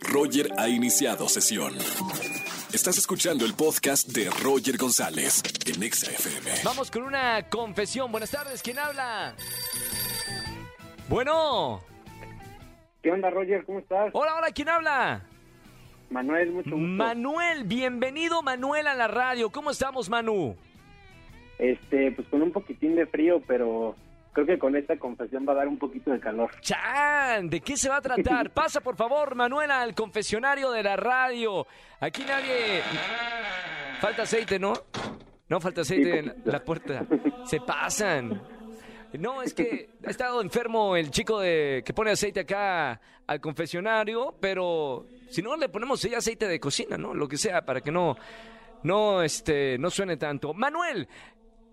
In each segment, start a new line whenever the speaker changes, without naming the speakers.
Roger ha iniciado sesión. Estás escuchando el podcast de Roger González en Exa FM.
Vamos con una confesión. Buenas tardes, ¿quién habla? Bueno.
¿Qué onda, Roger? ¿Cómo estás?
Hola, hola, ¿quién habla?
Manuel, mucho gusto.
Manuel, bienvenido Manuel a la radio. ¿Cómo estamos, Manu?
Este, pues con un poquitín de frío, pero creo que con esta confesión va a dar un poquito de calor.
Chan, ¿de qué se va a tratar? Pasa, por favor, Manuel, al confesionario de la radio. Aquí nadie... Falta aceite, ¿no? No falta aceite en la puerta. Se pasan. No, es que ha estado enfermo el chico de que pone aceite acá al confesionario, pero si no le ponemos ya aceite de cocina, ¿no? Lo que sea para que no no este no suene tanto. Manuel,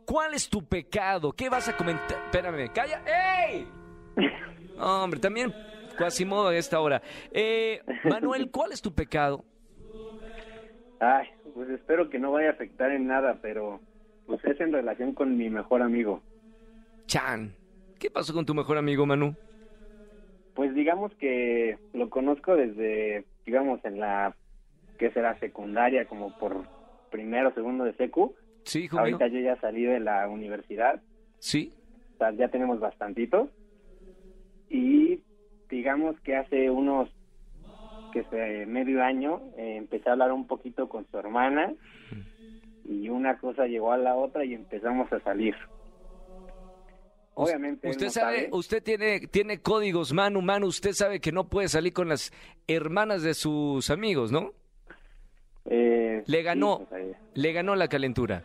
¿cuál es tu pecado? ¿Qué vas a comentar? Espérame, calla. ¡Ey! Hombre, también modo a esta hora. Eh, Manuel, ¿cuál es tu pecado?
Ay, pues espero que no vaya a afectar en nada, pero pues es en relación con mi mejor amigo.
Chan, ¿qué pasó con tu mejor amigo Manu?
Pues digamos que lo conozco desde, digamos, en la, que será secundaria, como por primero, segundo de secu.
Sí, hijo
Ahorita yo ya salí de la universidad.
Sí.
O sea, ya tenemos bastantito. Y digamos que hace unos, que sé, medio año, eh, empecé a hablar un poquito con su hermana. Y una cosa llegó a la otra y empezamos a salir. Obviamente.
Usted sabe, usted tiene, tiene códigos, Manu, Manu, usted sabe que no puede salir con las hermanas de sus amigos, ¿no?
Eh,
le ganó,
pues,
le ganó la calentura.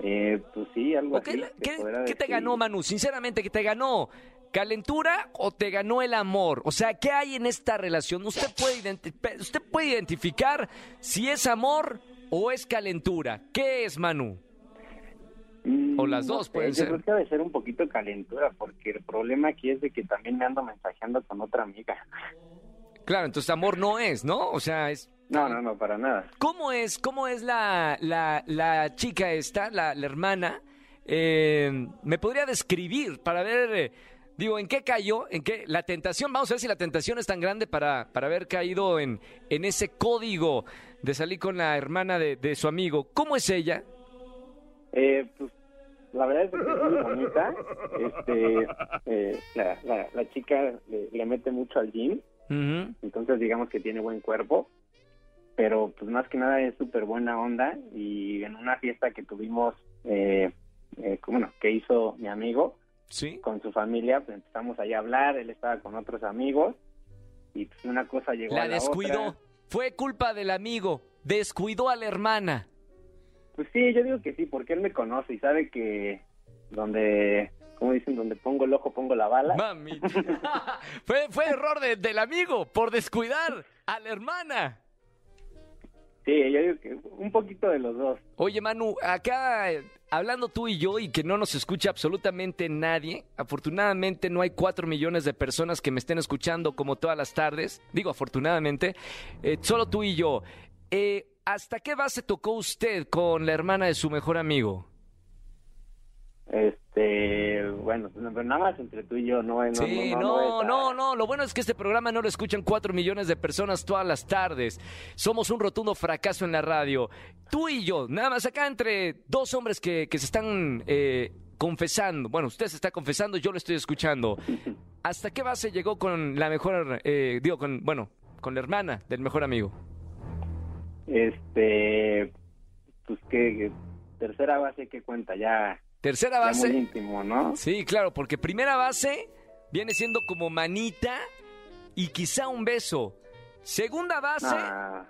Eh, pues sí, algo así.
¿Qué, te ganó, Manu? Sinceramente, ¿qué te ganó? ¿Calentura o te ganó el amor? O sea, ¿qué hay en esta relación? Usted puede, usted puede identificar si es amor o es calentura. ¿Qué es, Manu? O las dos pueden ser.
Yo creo que debe ser un poquito calentura, porque el problema aquí es de que también me ando mensajeando con otra amiga.
Claro, entonces amor no es, ¿no? O sea, es...
No, no, no, para nada.
¿Cómo es, cómo es la, la, la chica esta, la, la hermana? Eh, ¿Me podría describir para ver, eh, digo, en qué cayó? ¿En qué? La tentación, vamos a ver si la tentación es tan grande para, para haber caído en, en ese código de salir con la hermana de, de su amigo. ¿Cómo es ella?
Eh, pues la verdad es que es muy bonita. Este, eh, la, la, chica le, mete mucho al gym, entonces digamos que tiene buen cuerpo, pero pues más que nada es súper buena onda y en una fiesta que tuvimos, eh, eh, bueno, que hizo mi amigo
¿Sí?
con su familia, pues empezamos ahí a hablar, él estaba con otros amigos y pues una cosa llegó
la
a la
descuidó. Fue culpa del amigo, descuidó a la hermana.
Pues sí, yo digo que sí, porque él me conoce y sabe que donde, como dicen, donde pongo el ojo pongo la bala.
Mami, fue, fue error del amigo por descuidar a la hermana.
Sí, yo digo que un poquito de los dos.
Oye, Manu, acá hablando tú y yo y que no nos escucha absolutamente nadie, afortunadamente no hay cuatro millones de personas que me estén escuchando como todas las tardes, digo afortunadamente, eh, solo tú y yo. Eh, ¿Hasta qué base tocó usted con la hermana de su mejor amigo?
Este, bueno, nada más entre tú y yo, no, no
Sí, no, no, no, lo bueno es que este programa no lo escuchan cuatro millones de personas todas las tardes. Somos un rotundo fracaso en la radio. Tú y yo, nada más acá entre dos hombres que, que se están eh, confesando. Bueno, usted se está confesando, yo lo estoy escuchando. ¿Hasta qué base llegó con la mejor, eh, digo, con, bueno, con la hermana del mejor amigo?
Este, pues que tercera base que cuenta ya.
Tercera base.
muy íntimo, ¿no?
Sí, claro, porque primera base viene siendo como manita y quizá un beso. Segunda base,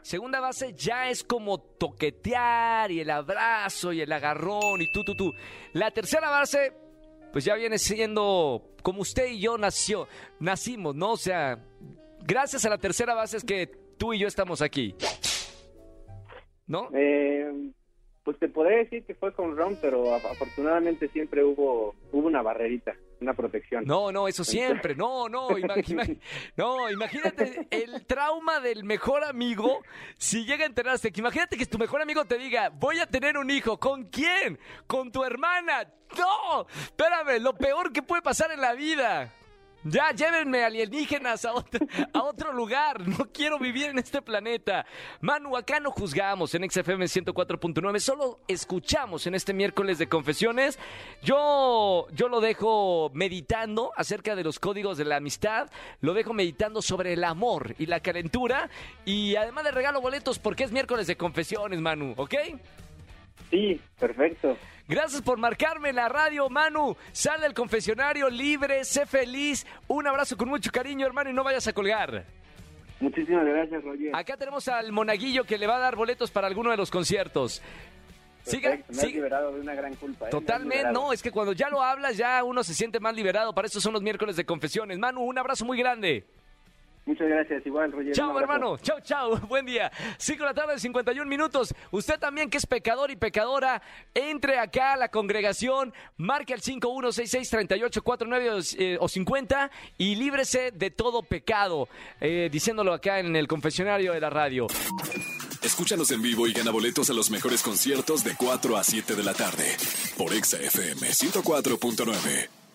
segunda base ya es como toquetear y el abrazo y el agarrón y tú, tú, tú. La tercera base, pues ya viene siendo como usted y yo nació, nacimos, ¿no? O sea, gracias a la tercera base es que tú y yo estamos aquí. ¿no?
Eh, pues te podría decir que fue con Ron, pero afortunadamente siempre hubo hubo una barrerita, una protección.
No, no, eso siempre, no, no, no, imagínate el trauma del mejor amigo si llega a enterarse, que imagínate que tu mejor amigo te diga, voy a tener un hijo, ¿con quién? Con tu hermana. No, espérame, lo peor que puede pasar en la vida. Ya, llévenme alienígenas a otro, a otro lugar. No quiero vivir en este planeta. Manu, acá no juzgamos en XFM 104.9. Solo escuchamos en este miércoles de confesiones. Yo, yo lo dejo meditando acerca de los códigos de la amistad. Lo dejo meditando sobre el amor y la calentura. Y además le regalo boletos porque es miércoles de confesiones, Manu. ¿Ok?
Sí, perfecto.
Gracias por marcarme la radio, Manu. Sal del confesionario libre, sé feliz. Un abrazo con mucho cariño, hermano, y no vayas a colgar.
Muchísimas gracias, Roger.
Acá tenemos al monaguillo que le va a dar boletos para alguno de los conciertos.
Siga, me has liberado de una gran culpa. ¿eh?
Totalmente, no, es que cuando ya lo hablas ya uno se siente más liberado. Para eso son los miércoles de confesiones. Manu, un abrazo muy grande.
Muchas gracias, igual, Roger.
Chao, hermano. Chao, chao. Buen día. Cinco de la tarde, 51 minutos. Usted también, que es pecador y pecadora, entre acá a la congregación, marque al 5166-3849 eh, o 50 y líbrese de todo pecado, eh, diciéndolo acá en el confesionario de la radio.
Escúchanos en vivo y gana boletos a los mejores conciertos de 4 a 7 de la tarde por Exa FM 104.9.